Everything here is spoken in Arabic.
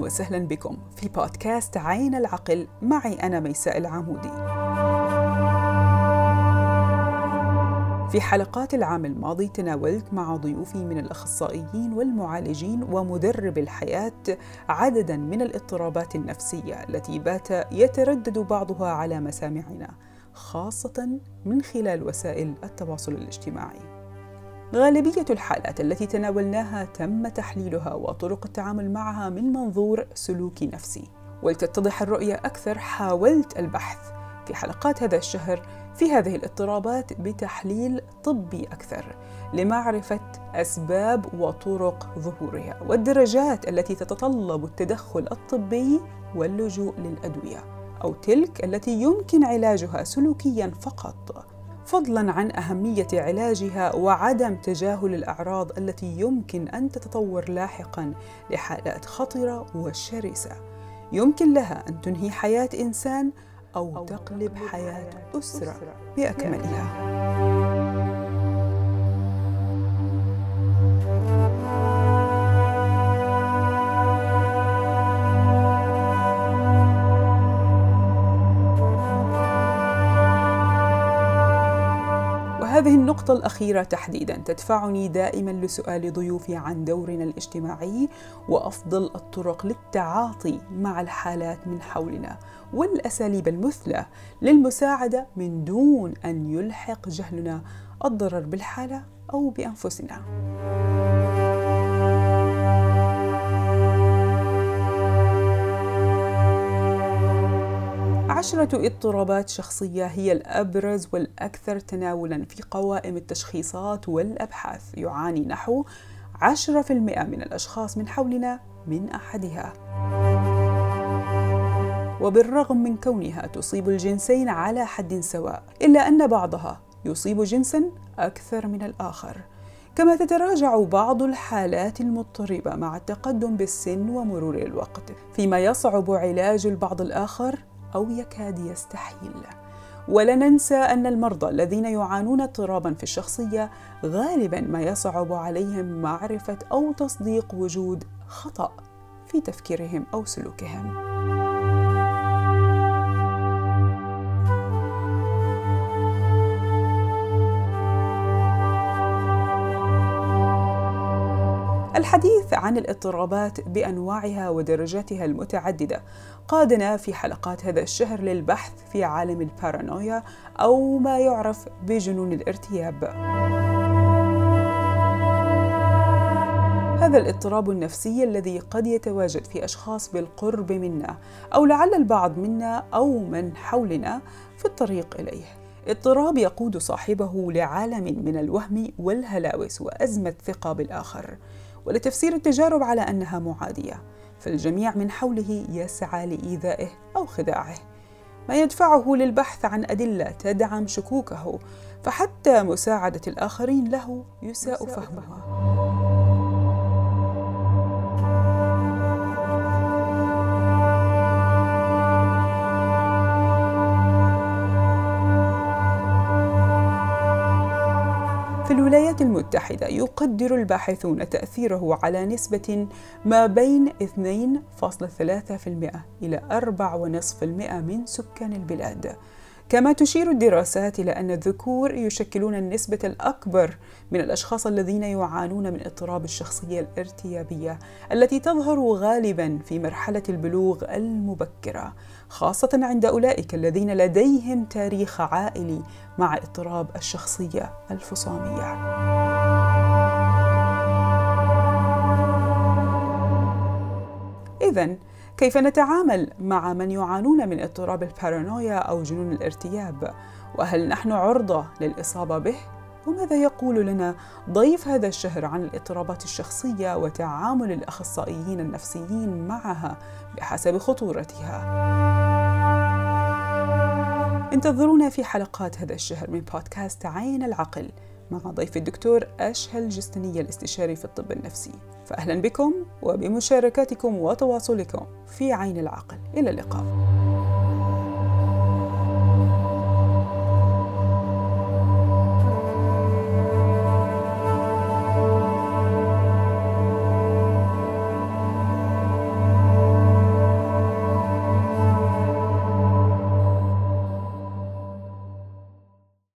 أهلا وسهلا بكم في بودكاست عين العقل معي أنا ميساء العمودي. في حلقات العام الماضي تناولت مع ضيوفي من الأخصائيين والمعالجين ومدرب الحياة عددا من الاضطرابات النفسية التي بات يتردد بعضها على مسامعنا خاصة من خلال وسائل التواصل الاجتماعي. غالبية الحالات التي تناولناها تم تحليلها وطرق التعامل معها من منظور سلوكي نفسي. ولتتضح الرؤية أكثر حاولت البحث في حلقات هذا الشهر في هذه الاضطرابات بتحليل طبي أكثر لمعرفة أسباب وطرق ظهورها والدرجات التي تتطلب التدخل الطبي واللجوء للأدوية أو تلك التي يمكن علاجها سلوكيا فقط. فضلا عن أهمية علاجها وعدم تجاهل الأعراض التي يمكن أن تتطور لاحقا لحالات خطرة وشرسة. يمكن لها أن تنهي حياة إنسان أو تقلب حياة أسرة بأكملها. هذه النقطة الأخيرة تحديدا تدفعني دائما لسؤال ضيوفي عن دورنا الاجتماعي وأفضل الطرق للتعاطي مع الحالات من حولنا والأساليب المثلى للمساعدة من دون أن يلحق جهلنا الضرر بالحالة أو بأنفسنا. عشرة اضطرابات شخصية هي الأبرز والأكثر تناولا في قوائم التشخيصات والأبحاث يعاني نحو 10% من الأشخاص من حولنا من أحدها. وبالرغم من كونها تصيب الجنسين على حد سواء إلا أن بعضها يصيب جنسا أكثر من الآخر. كما تتراجع بعض الحالات المضطربة مع التقدم بالسن ومرور الوقت فيما يصعب علاج البعض الآخر أو يكاد يستحيل ولا ننسى أن المرضى الذين يعانون اضطرابا في الشخصية غالبا ما يصعب عليهم معرفة أو تصديق وجود خطأ في تفكيرهم أو سلوكهم. الحديث عن الاضطرابات بأنواعها ودرجاتها المتعددة. قادنا في حلقات هذا الشهر للبحث في عالم البارانويا أو ما يعرف بجنون الارتياب. هذا الاضطراب النفسي الذي قد يتواجد في أشخاص بالقرب منا أو لعل البعض منا أو من حولنا في الطريق إليه. اضطراب يقود صاحبه لعالم من الوهم والهلاوس وأزمة ثقه بالاخر ولتفسير التجارب على أنها معادية فالجميع من حوله يسعى لإيذائه أو خداعه. ما يدفعه للبحث عن أدلة تدعم شكوكه فحتى مساعدة الآخرين له يساء فهمها. في الولايات المتحدة يقدر الباحثون تأثيره على نسبة ما بين 2.3% إلى 4.5% من سكان البلاد. كما تشير الدراسات إلى أن الذكور يشكلون النسبة الأكبر من الأشخاص الذين يعانون من اضطراب الشخصية الارتيابية التي تظهر غالبا في مرحلة البلوغ المبكرة خاصة عند أولئك الذين لديهم تاريخ عائلي مع اضطراب الشخصية الفصامية. إذا كيف نتعامل مع من يعانون من اضطراب البارانويا أو جنون الارتياب؟ وهل نحن عرضة للإصابة به؟ وماذا يقول لنا ضيف هذا الشهر عن الاضطرابات الشخصية وتعامل الأخصائيين النفسيين معها بحسب خطورتها؟ انتظرونا في حلقات هذا الشهر من بودكاست عين العقل مع ضيف الدكتور أشهل جستنية الاستشاري في الطب النفسي. فأهلا بكم وبمشاركتكم وتواصلكم في عين العقل. إلى اللقاء.